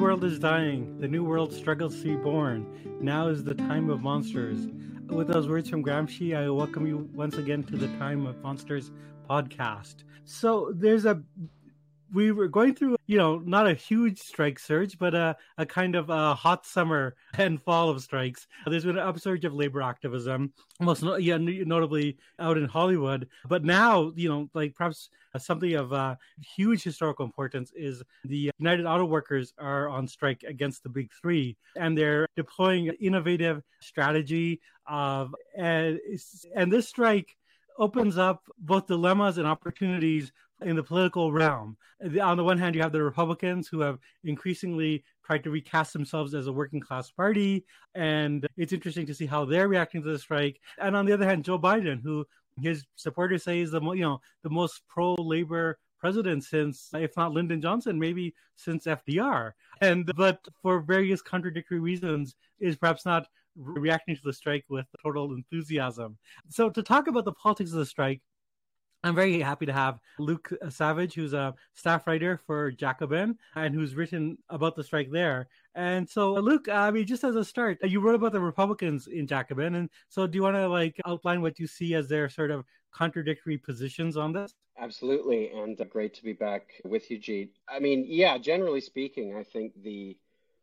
World is dying. The new world struggles to be born. Now is the time of monsters. With those words from Gramsci, I welcome you once again to the Time of Monsters podcast. So there's a we were going through, you know, not a huge strike surge, but a, a kind of a hot summer and fall of strikes. There's been an upsurge of labor activism, most no, yeah, notably out in Hollywood. But now, you know, like perhaps something of uh, huge historical importance is the United Auto Workers are on strike against the Big Three, and they're deploying an innovative strategy of and, and this strike opens up both dilemmas and opportunities in the political realm. On the one hand, you have the Republicans who have increasingly tried to recast themselves as a working class party, and it's interesting to see how they're reacting to the strike. And on the other hand, Joe Biden, who his supporters say is the you know the most pro labor president since, if not Lyndon Johnson, maybe since FDR. And but for various contradictory reasons, is perhaps not reacting to the strike with total enthusiasm. So to talk about the politics of the strike, I'm very happy to have Luke Savage, who's a staff writer for Jacobin and who's written about the strike there. And so, Luke, I mean, just as a start, you wrote about the Republicans in Jacobin, and so do you want to like outline what you see as their sort of contradictory positions on this? Absolutely, and uh, great to be back with you, Jeet. I mean, yeah, generally speaking, I think the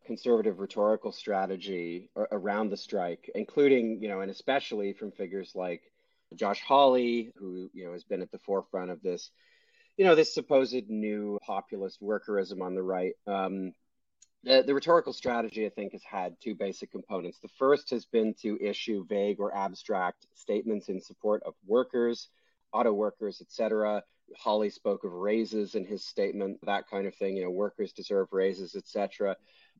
conservative rhetorical strategy around the strike, including, you know, and especially from figures like Josh Hawley, who you know has been at the forefront of this, you know, this supposed new populist workerism on the right. Um, the, the rhetorical strategy, I think, has had two basic components. The first has been to issue vague or abstract statements in support of workers, auto workers, etc. Hawley spoke of raises in his statement, that kind of thing. You know, workers deserve raises, etc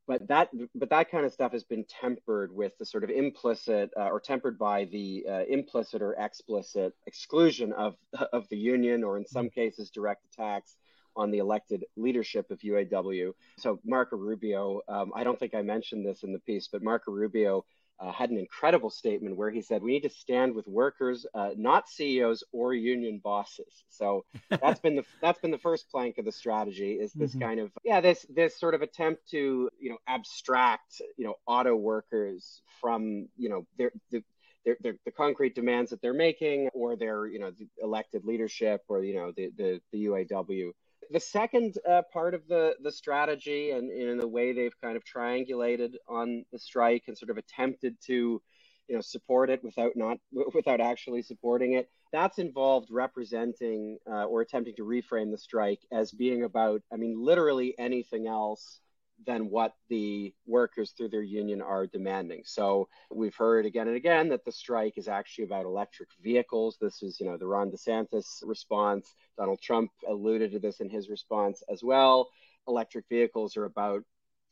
but that but that kind of stuff has been tempered with the sort of implicit uh, or tempered by the uh, implicit or explicit exclusion of of the union or in some mm-hmm. cases direct attacks on the elected leadership of UAW. So Marco Rubio, um, I don't think I mentioned this in the piece, but Marco Rubio uh, had an incredible statement where he said we need to stand with workers, uh, not CEOs or union bosses. So that's been the that's been the first plank of the strategy is this mm-hmm. kind of yeah this this sort of attempt to you know abstract you know auto workers from you know their the their, their, the concrete demands that they're making or their you know elected leadership or you know the the, the UAW the second uh, part of the the strategy and in the way they've kind of triangulated on the strike and sort of attempted to you know support it without not without actually supporting it that's involved representing uh, or attempting to reframe the strike as being about i mean literally anything else than what the workers through their union are demanding. So we've heard again and again that the strike is actually about electric vehicles. This is, you know, the Ron DeSantis response. Donald Trump alluded to this in his response as well. Electric vehicles are about,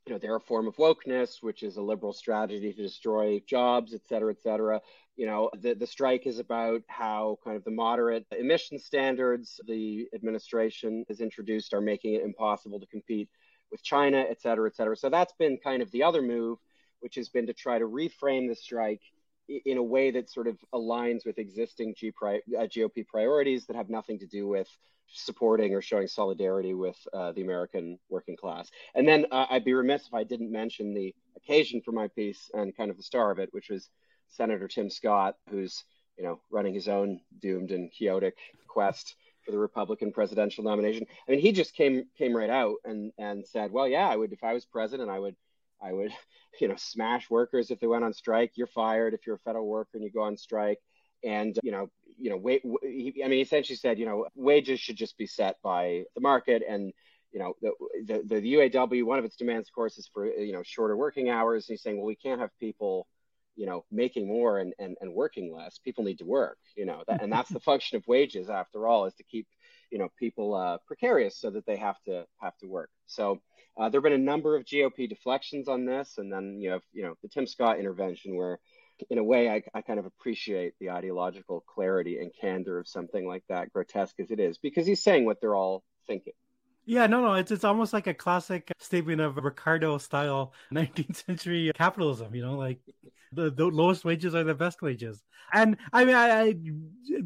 you know, they're a form of wokeness, which is a liberal strategy to destroy jobs, et cetera, et cetera. You know, the, the strike is about how kind of the moderate emission standards the administration has introduced are making it impossible to compete with China, et cetera, et cetera. So that's been kind of the other move, which has been to try to reframe the strike in a way that sort of aligns with existing G pri- uh, GOP priorities that have nothing to do with supporting or showing solidarity with uh, the American working class. And then uh, I'd be remiss if I didn't mention the occasion for my piece and kind of the star of it, which was Senator Tim Scott, who's you know, running his own doomed and chaotic quest for the Republican presidential nomination. I mean, he just came came right out and and said, "Well, yeah, I would if I was president, I would I would, you know, smash workers if they went on strike. You're fired if you're a federal worker and you go on strike." And you know, you know, wait, I mean, he essentially said, you know, wages should just be set by the market and you know, the, the, the UAW, one of its demands, of course, is for, you know, shorter working hours. And he's saying, well, we can't have people you know making more and, and, and working less people need to work you know that, and that's the function of wages after all is to keep you know people uh, precarious so that they have to have to work. So uh, there have been a number of gop deflections on this and then you have you know the tim scott intervention where in a way I, I kind of appreciate the ideological clarity and candor of something like that grotesque as it is because he's saying what they're all thinking yeah, no, no, it's it's almost like a classic statement of Ricardo style 19th century capitalism. You know, like the, the lowest wages are the best wages. And I mean, I, I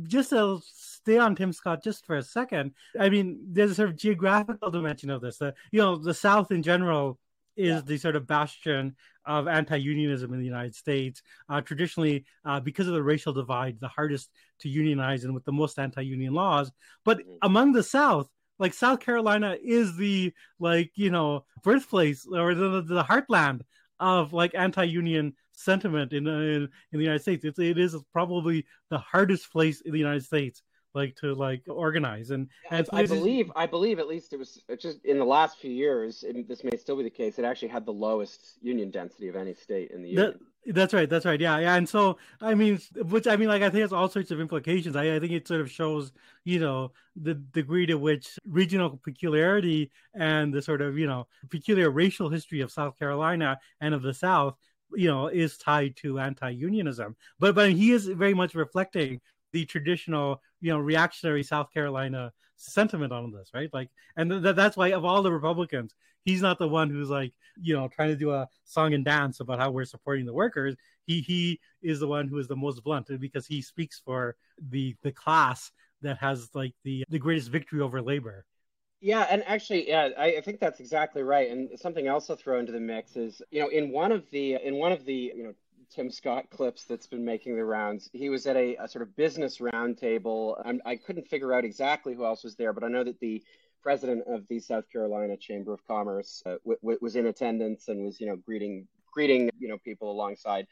just to stay on Tim Scott just for a second. I mean, there's a sort of geographical dimension of this. The, you know, the South in general is yeah. the sort of bastion of anti-unionism in the United States. Uh, traditionally, uh, because of the racial divide, the hardest to unionize and with the most anti-union laws. But mm-hmm. among the South, like South Carolina is the like you know birthplace or the, the heartland of like anti-union sentiment in, in in the United States. It's it is probably the hardest place in the United States like to like organize and, and I, I believe I believe at least it was just in the last few years this may still be the case it actually had the lowest union density of any state in the union. That, that's right that's right yeah yeah and so I mean which I mean like I think it's all sorts of implications I, I think it sort of shows you know the degree to which regional peculiarity and the sort of you know peculiar racial history of South Carolina and of the South you know is tied to anti-unionism but but he is very much reflecting the traditional, you know, reactionary South Carolina sentiment on this, right? Like, and th- that's why of all the Republicans, he's not the one who's like, you know, trying to do a song and dance about how we're supporting the workers. He he is the one who is the most blunt because he speaks for the the class that has like the the greatest victory over labor. Yeah, and actually, yeah, I, I, think that's exactly right. And something else I'll throw into the mix is, you know, in one of the in one of the you know Tim Scott clips that's been making the rounds. He was at a, a sort of business roundtable. I couldn't figure out exactly who else was there, but I know that the president of the South Carolina Chamber of Commerce uh, w- w- was in attendance and was, you know, greeting greeting you know people alongside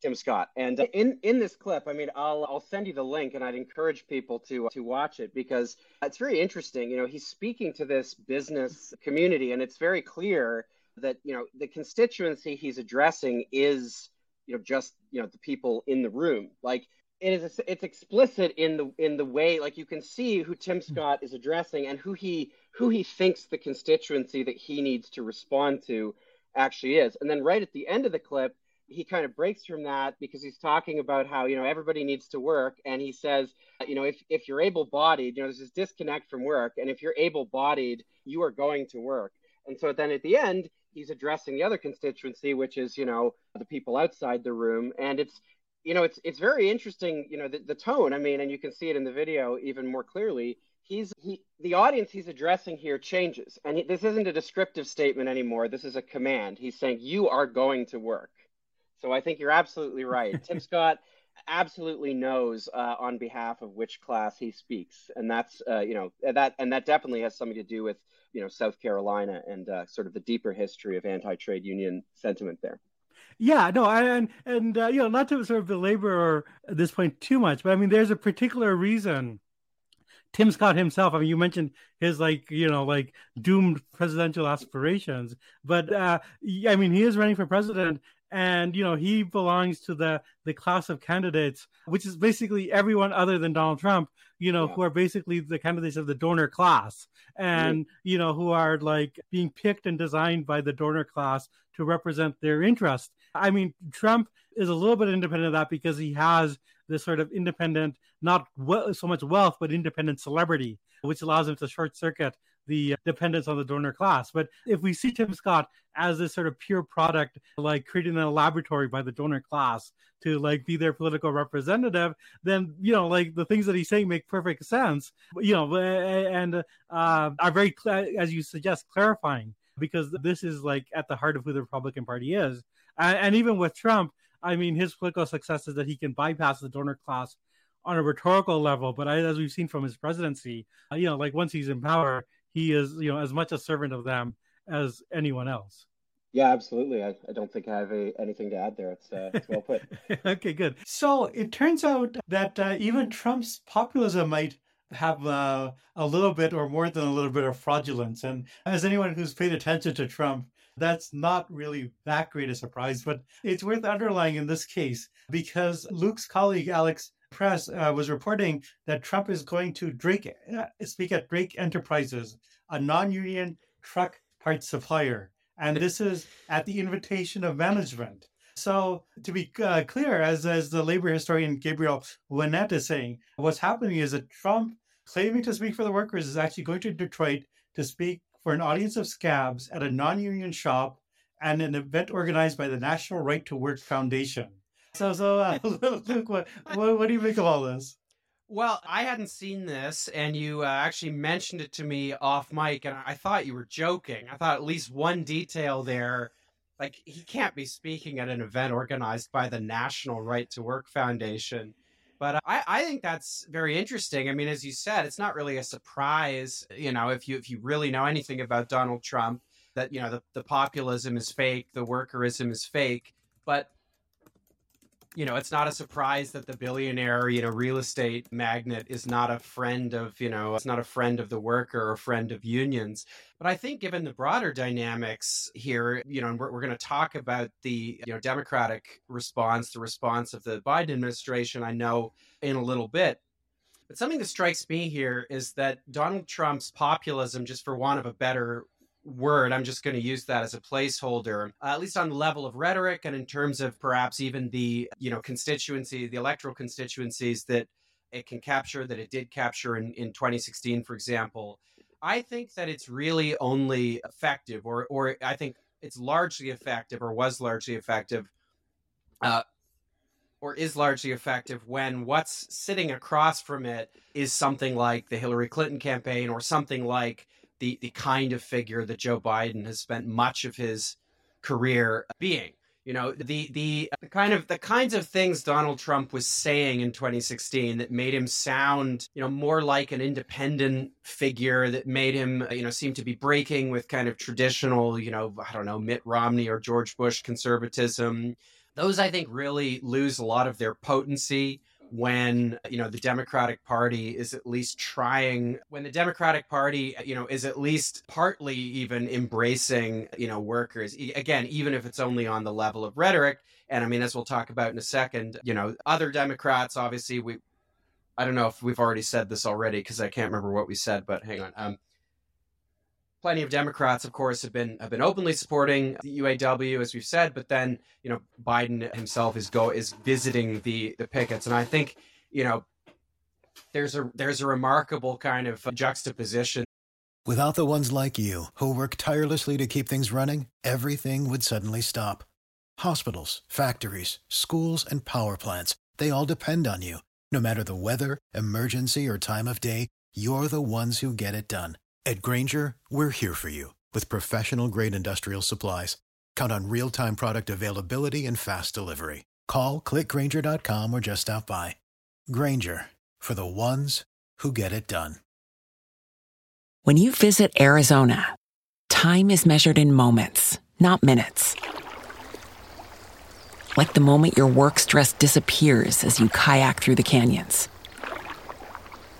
Tim Scott. And uh, in in this clip, I mean, I'll I'll send you the link, and I'd encourage people to to watch it because it's very interesting. You know, he's speaking to this business community, and it's very clear that you know the constituency he's addressing is you know just you know the people in the room like it is it's explicit in the in the way like you can see who Tim. Scott is addressing and who he who he thinks the constituency that he needs to respond to actually is. And then right at the end of the clip he kind of breaks from that because he's talking about how you know everybody needs to work. And he says you know if if you're able bodied you know there's this disconnect from work. And if you're able bodied you are going to work. And so then at the end he's addressing the other constituency, which is you know the people outside the room, and it's you know it's it's very interesting. You know the, the tone. I mean, and you can see it in the video even more clearly. He's he the audience he's addressing here changes, and he, this isn't a descriptive statement anymore. This is a command. He's saying you are going to work. So I think you're absolutely right. Tim Scott absolutely knows uh, on behalf of which class he speaks, and that's uh, you know that and that definitely has something to do with you know South Carolina and uh, sort of the deeper history of anti-trade union sentiment there. Yeah, no, and and uh, you know, not to sort of belabor this point too much, but I mean, there's a particular reason. Tim Scott himself. I mean, you mentioned his like you know like doomed presidential aspirations, but uh, I mean, he is running for president, and you know he belongs to the the class of candidates which is basically everyone other than donald trump you know yeah. who are basically the candidates of the donor class and mm-hmm. you know who are like being picked and designed by the donor class to represent their interest i mean trump is a little bit independent of that because he has this sort of independent not so much wealth but independent celebrity which allows him to short circuit the dependence on the donor class. But if we see Tim Scott as this sort of pure product, like created in a laboratory by the donor class to like be their political representative, then you know, like the things that he's saying make perfect sense. You know, and uh, are very, as you suggest, clarifying because this is like at the heart of who the Republican Party is. And, and even with Trump, I mean, his political success is that he can bypass the donor class on a rhetorical level, but as we've seen from his presidency, uh, you know, like once he's in power, he is, you know, as much a servant of them as anyone else. Yeah, absolutely. I, I don't think I have a, anything to add there. It's, uh, it's well put. okay, good. So it turns out that uh, even Trump's populism might have uh, a little bit or more than a little bit of fraudulence. And as anyone who's paid attention to Trump, that's not really that great a surprise, but it's worth underlying in this case because Luke's colleague, Alex Press, uh, was reporting that Trump is going to Drake, uh, speak at Drake Enterprises, a non union truck parts supplier. And this is at the invitation of management. So, to be uh, clear, as, as the labor historian Gabriel Winant is saying, what's happening is that Trump, claiming to speak for the workers, is actually going to Detroit to speak for an audience of scabs at a non union shop and an event organized by the National Right to Work Foundation. So, so uh, Luke, what, what, what do you make of all this? Well, I hadn't seen this, and you uh, actually mentioned it to me off mic, and I thought you were joking. I thought at least one detail there, like he can't be speaking at an event organized by the National Right to Work Foundation. But I, I think that's very interesting. I mean, as you said, it's not really a surprise, you know, if you if you really know anything about Donald Trump, that you know the, the populism is fake, the workerism is fake. But you know, it's not a surprise that the billionaire, you know, real estate magnate is not a friend of, you know, it's not a friend of the worker or a friend of unions. But I think given the broader dynamics here, you know, and we're, we're going to talk about the, you know, Democratic response, the response of the Biden administration, I know in a little bit. But something that strikes me here is that Donald Trump's populism, just for want of a better word. I'm just going to use that as a placeholder, uh, at least on the level of rhetoric and in terms of perhaps even the, you know, constituency, the electoral constituencies that it can capture, that it did capture in, in 2016, for example. I think that it's really only effective, or, or I think it's largely effective, or was largely effective, uh, or is largely effective when what's sitting across from it is something like the Hillary Clinton campaign or something like the the kind of figure that Joe Biden has spent much of his career being. You know, the the, the kind of the kinds of things Donald Trump was saying in 2016 that made him sound, you know, more like an independent figure that made him, uh, you know, seem to be breaking with kind of traditional, you know, I don't know, Mitt Romney or George Bush conservatism. Those I think really lose a lot of their potency when you know the democratic party is at least trying when the democratic party you know is at least partly even embracing you know workers again even if it's only on the level of rhetoric and i mean as we'll talk about in a second you know other democrats obviously we i don't know if we've already said this already because i can't remember what we said but hang on um plenty of Democrats, of course, have been have been openly supporting the UAW, as we've said. But then, you know, Biden himself is go is visiting the the pickets, and I think, you know, there's a there's a remarkable kind of juxtaposition. Without the ones like you who work tirelessly to keep things running, everything would suddenly stop. Hospitals, factories, schools, and power plants—they all depend on you. No matter the weather, emergency, or time of day, you're the ones who get it done. At Grainger, we're here for you with professional grade industrial supplies. Count on real time product availability and fast delivery. Call clickgrainger.com or just stop by. Grainger for the ones who get it done. When you visit Arizona, time is measured in moments, not minutes. Like the moment your work stress disappears as you kayak through the canyons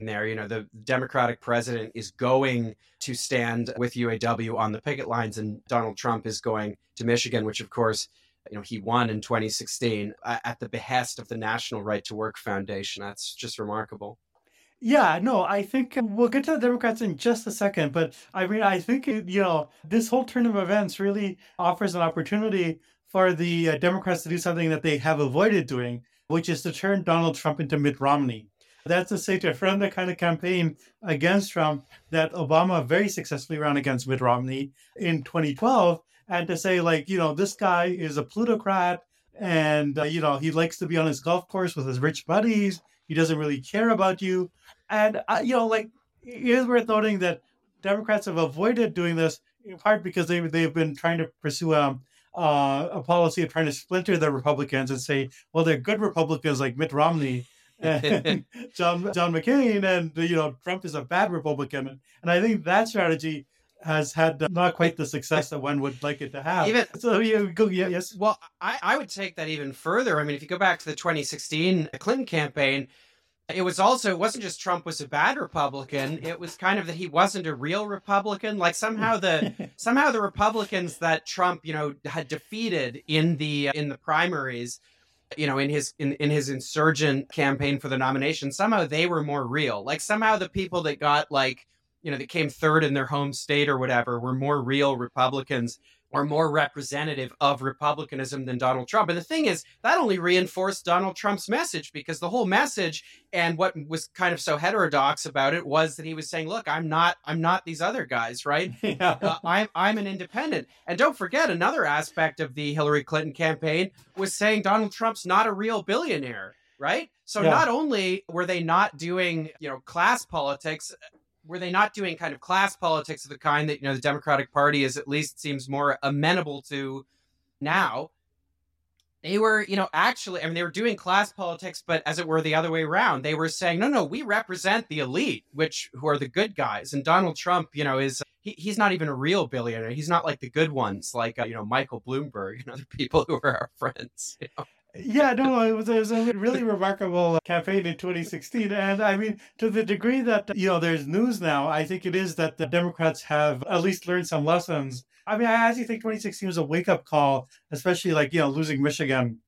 there. You know, the Democratic president is going to stand with UAW on the picket lines, and Donald Trump is going to Michigan, which, of course, you know he won in 2016 at the behest of the National Right to Work Foundation. That's just remarkable. Yeah, no, I think we'll get to the Democrats in just a second, but I mean, I think you know this whole turn of events really offers an opportunity for the uh, Democrats to do something that they have avoided doing, which is to turn Donald Trump into Mitt Romney. That's to say, to front the kind of campaign against Trump that Obama very successfully ran against Mitt Romney in 2012, and to say, like, you know, this guy is a plutocrat and, uh, you know, he likes to be on his golf course with his rich buddies. He doesn't really care about you. And, uh, you know, like, it is worth noting that Democrats have avoided doing this in part because they, they've been trying to pursue um, uh, a policy of trying to splinter the Republicans and say, well, they're good Republicans like Mitt Romney John John McCain, and you know Trump is a bad Republican, and I think that strategy has had not quite the success that one would like it to have. Even so, you go. Yeah, yes. Well, I I would take that even further. I mean, if you go back to the 2016 Clinton campaign, it was also it wasn't just Trump was a bad Republican. It was kind of that he wasn't a real Republican. Like somehow the somehow the Republicans that Trump you know had defeated in the in the primaries you know in his in, in his insurgent campaign for the nomination somehow they were more real. Like somehow the people that got like you know that came third in their home state or whatever were more real republicans or more representative of republicanism than Donald Trump. And the thing is, that only reinforced Donald Trump's message because the whole message and what was kind of so heterodox about it was that he was saying, "Look, I'm not I'm not these other guys, right? Yeah. Uh, I'm I'm an independent." And don't forget another aspect of the Hillary Clinton campaign was saying Donald Trump's not a real billionaire, right? So yeah. not only were they not doing, you know, class politics, were they not doing kind of class politics of the kind that you know the Democratic Party is at least seems more amenable to now? They were, you know, actually, I mean, they were doing class politics, but as it were the other way around. They were saying, no, no, we represent the elite, which who are the good guys. And Donald Trump, you know, is he, he's not even a real billionaire. He's not like the good ones, like uh, you know Michael Bloomberg and other people who are our friends. You know? Yeah, no, it was, it was a really remarkable campaign in 2016. And I mean, to the degree that, you know, there's news now, I think it is that the Democrats have at least learned some lessons. I mean, I actually think 2016 was a wake up call, especially like, you know, losing Michigan.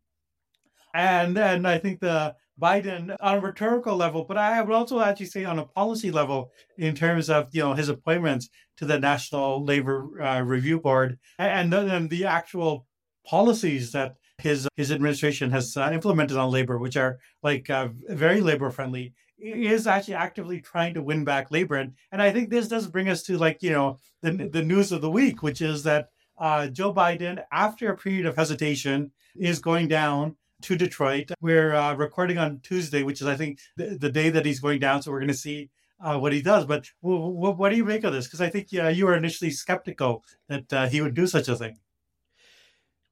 And then I think the Biden on a rhetorical level, but I would also actually say on a policy level in terms of, you know, his appointments to the National Labor uh, Review Board and then the actual policies that his his administration has uh, implemented on labor, which are like uh, very labor friendly, is actually actively trying to win back labor. And, and I think this does bring us to like you know the the news of the week, which is that uh, Joe Biden, after a period of hesitation, is going down to Detroit. We're uh, recording on Tuesday, which is I think the, the day that he's going down. So we're going to see uh, what he does. But w- w- what do you make of this? Because I think you were initially skeptical that uh, he would do such a thing.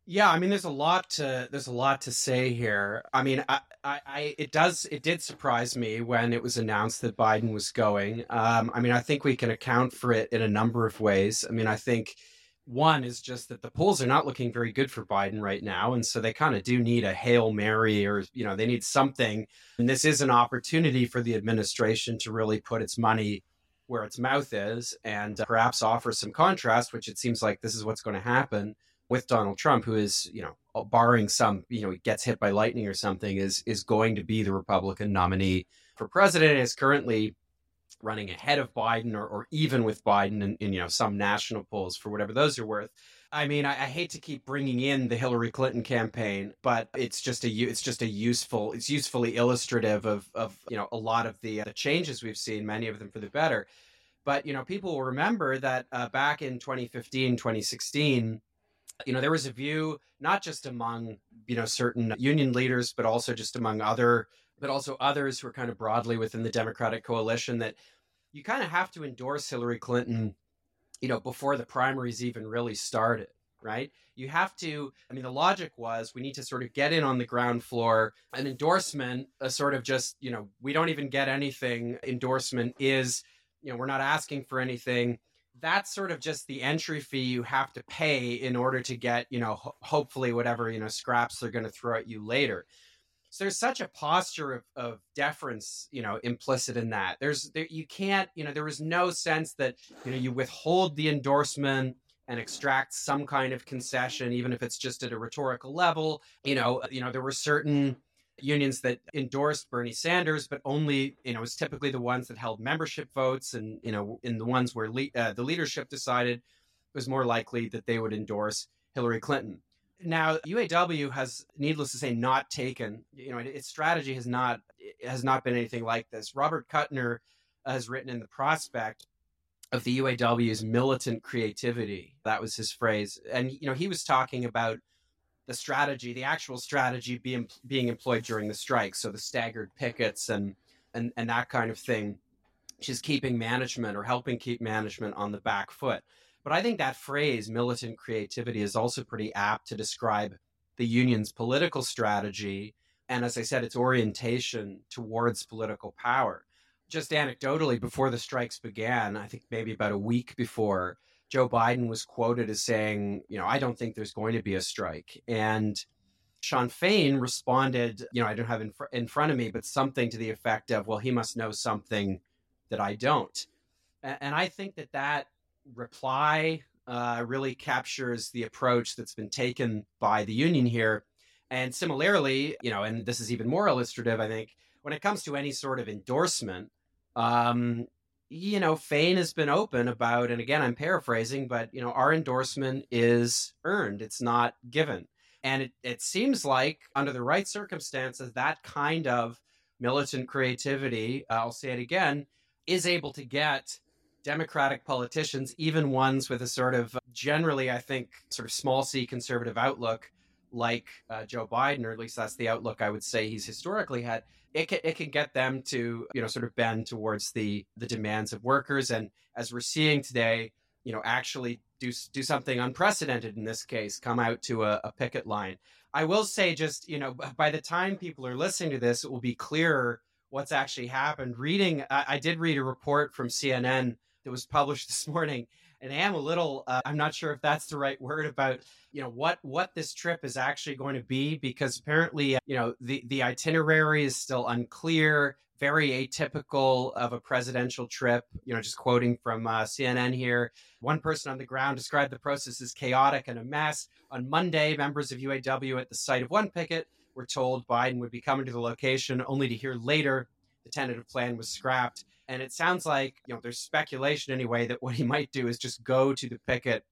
Yeah, I mean, there's a lot to there's a lot to say here. I mean, I, I, I it does it did surprise me when it was announced that Biden was going. Um, I mean, I think we can account for it in a number of ways. I mean, I think one is just that the polls are not looking very good for Biden right now, and so they kind of do need a hail mary, or you know, they need something. And this is an opportunity for the administration to really put its money where its mouth is, and uh, perhaps offer some contrast, which it seems like this is what's going to happen with Donald Trump, who is, you know, uh, barring some, you know, he gets hit by lightning or something, is is going to be the Republican nominee for president. Is currently running ahead of Biden or, or even with Biden in, in, you know some national polls for whatever those are worth. I mean, I, I, hate to keep bringing in the Hillary Clinton campaign, but it's just a it's just a useful it's usefully illustrative of of you know a lot of the, uh, the changes we've seen, many of them for the better. But you know, people will remember that uh, back in 2015, 2016 you know there was a view not just among you know certain union leaders but also just among other but also others who are kind of broadly within the democratic coalition that you kind of have to endorse hillary clinton you know before the primaries even really started right? You have to i mean the logic was we need to sort of get in on the ground floor an endorsement a sort of just you know we don't even get anything endorsement is you know we're not asking for anything that's sort of just the entry fee you have to pay in order to get you know ho- hopefully whatever you know scraps they're going to throw at you later so there's such a posture of, of deference you know implicit in that there's there, you can't you know there is no sense that you know you withhold the endorsement and extract some kind of concession, even if it's just at a rhetorical level. You know, you know, there were certain unions that endorsed Bernie Sanders, but only, you know, it was typically the ones that held membership votes, and you know, in the ones where le- uh, the leadership decided it was more likely that they would endorse Hillary Clinton. Now, UAW has, needless to say, not taken. You know, its strategy has not has not been anything like this. Robert Kuttner has written in the prospect of the UAW's militant creativity. That was his phrase, and you know, he was talking about the strategy, the actual strategy being being employed during the strike. So the staggered pickets and and and that kind of thing, is keeping management or helping keep management on the back foot. But I think that phrase, militant creativity, is also pretty apt to describe the union's political strategy and, as I said, its orientation towards political power. Just anecdotally, before the strikes began, I think maybe about a week before, Joe Biden was quoted as saying, you know, I don't think there's going to be a strike. And Shawn Fain responded, you know, I don't have in, fr- in front of me, but something to the effect of, well, he must know something that I don't. And, and I think that that reply uh, really captures the approach that's been taken by the union here. And similarly, you know, and this is even more illustrative, I think, when it comes to any sort of endorsement, um, you know, Fain has been open about, and again, I'm paraphrasing, but, you know, our endorsement is earned, it's not given. And it, it seems like, under the right circumstances, that kind of militant creativity, I'll say it again, is able to get Democratic politicians, even ones with a sort of generally, I think, sort of small c conservative outlook, like uh, Joe Biden, or at least that's the outlook I would say he's historically had. It can, it can get them to you know sort of bend towards the the demands of workers, and as we're seeing today, you know, actually do do something unprecedented in this case, come out to a, a picket line. I will say, just you know, by the time people are listening to this, it will be clearer what's actually happened. Reading, I, I did read a report from CNN that was published this morning and I am a little uh, I'm not sure if that's the right word about you know what what this trip is actually going to be because apparently uh, you know the the itinerary is still unclear very atypical of a presidential trip you know just quoting from uh, CNN here. One person on the ground described the process as chaotic and a mess. On Monday members of UAW at the site of one picket were told Biden would be coming to the location only to hear later the tentative plan was scrapped and it sounds like, you know, there's speculation anyway that what he might do is just go to the picket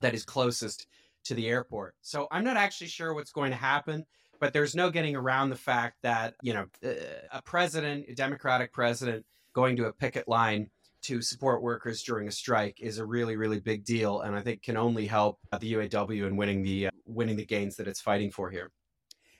that is closest to the airport. So I'm not actually sure what's going to happen, but there's no getting around the fact that, you know, uh, a president, a Democratic president, going to a picket line to support workers during a strike is a really, really big deal, and I think can only help the UAW in winning the uh, winning the gains that it's fighting for here.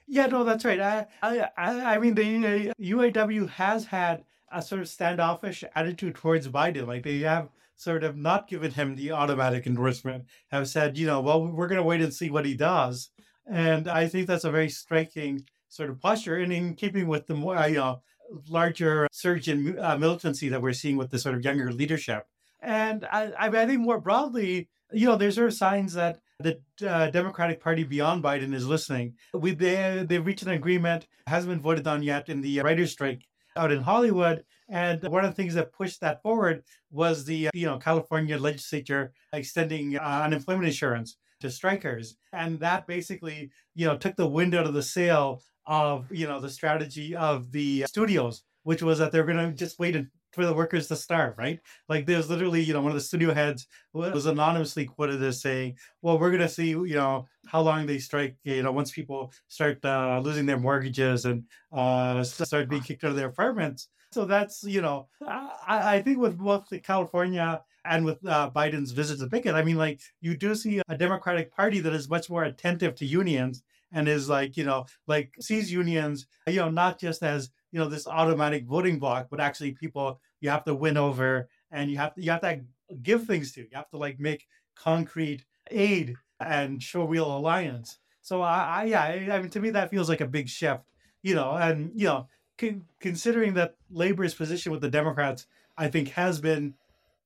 Yeah, no, that's right. I, I, I mean, the UAW has had a sort of standoffish attitude towards Biden. Like they have sort of not given him the automatic endorsement, have said, you know, well, we're going to wait and see what he does. And I think that's a very striking sort of posture, and in keeping with the more, you know, larger surge in uh, militancy that we're seeing with the sort of younger leadership. And I, I think more broadly, you know, there's sort of signs that the uh, Democratic Party beyond Biden is listening. We they they've reached an agreement, hasn't been voted on yet in the writers' strike out in Hollywood. And one of the things that pushed that forward was the you know California legislature extending uh, unemployment insurance to strikers, and that basically you know took the wind out of the sail of you know the strategy of the studios, which was that they're going to just wait for the workers to starve, right? Like there's literally, you know, one of the studio heads was anonymously quoted as saying, "Well, we're going to see, you know, how long they strike. You know, once people start uh, losing their mortgages and uh, start being kicked out of their apartments." So that's, you know, I, I think with both California and with uh, Biden's visit to picket, I mean, like you do see a Democratic Party that is much more attentive to unions and is like, you know, like sees unions, you know, not just as you know this automatic voting bloc, but actually people you have to win over and you have to you have to give things to. You have to like make concrete aid and show real alliance. So I, I yeah, I, mean to me that feels like a big shift, you know, and you know, con- considering that labor's position with the Democrats, I think has been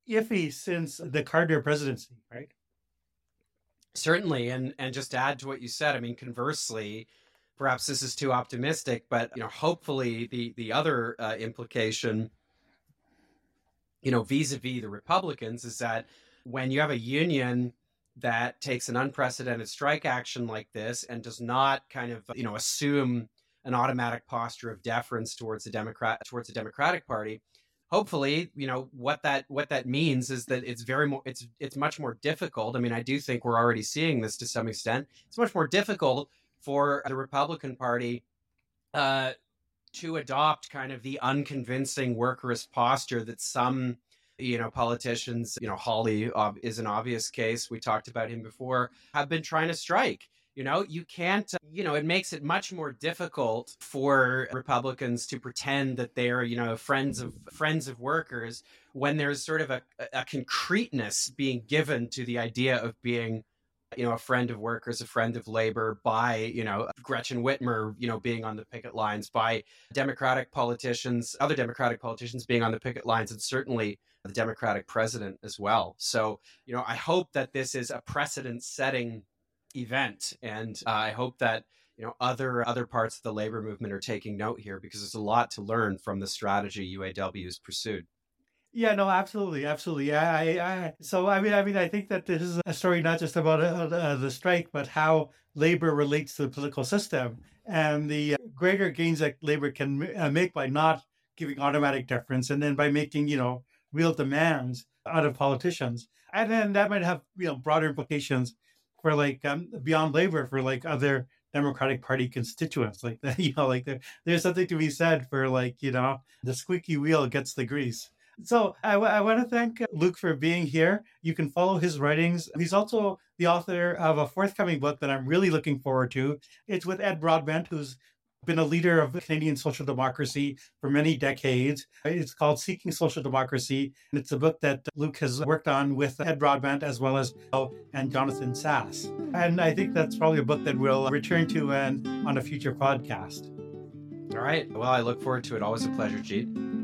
iffy since the Carter presidency, right? Certainly, and and just add to what you said, I mean, conversely, perhaps this is too optimistic, but you know, hopefully the the other uh, implication, you know, vis-a-vis the Republicans, is that when you have a union that takes an unprecedented strike action like this and does not kind of you know assume an automatic posture of deference towards the democrat towards the democratic party hopefully you know what that what that means is that it's very more it's it's much more difficult. I mean i do think we're already seeing this to some extent. It's much more difficult for the republican party uh, to adopt kind of the unconvincing workerist posture that some you know politicians you know uh, is an obvious case. We talked about him before have been trying to strike. You know you can't you know it makes it much more difficult for republicans to pretend that they're you know friends of friends of workers when there's sort of a, a concreteness being given to the idea of being you know, a friend of workers, a friend of labor, by, you know, Gretchen Whitmer, you know, being on the picket lines, by Democratic politicians, other Democratic politicians being on the picket lines, and certainly the Democratic president as well. So, you know, I hope that this is a precedent setting event. And uh, I hope that, you know, other other parts of the labor movement are taking note here because there's a lot to learn from the strategy UAW has pursued. Yeah, no, absolutely, absolutely. I, I, I, so I mean, I mean, I think that this is a story not just about uh, uh, the strike, but how labor relates to the political system and the uh, greater gains that labor can uh, make by not giving automatic deference, and then by making you know real demands out of politicians, and then that might have you know broader implications for like um, beyond labor for like other Democratic Party constituents. Like you know, like there, there's something to be said for like you know the squeaky wheel gets the grease. So I, w- I want to thank uh, Luke for being here. You can follow his writings. He's also the author of a forthcoming book that I'm really looking forward to. It's with Ed Broadbent, who's been a leader of Canadian social democracy for many decades. It's called Seeking Social Democracy, and it's a book that Luke has worked on with Ed Broadbent as well as and Jonathan Sas. And I think that's probably a book that we'll return to and on a future podcast. All right. Well, I look forward to it. Always a pleasure, Jeet.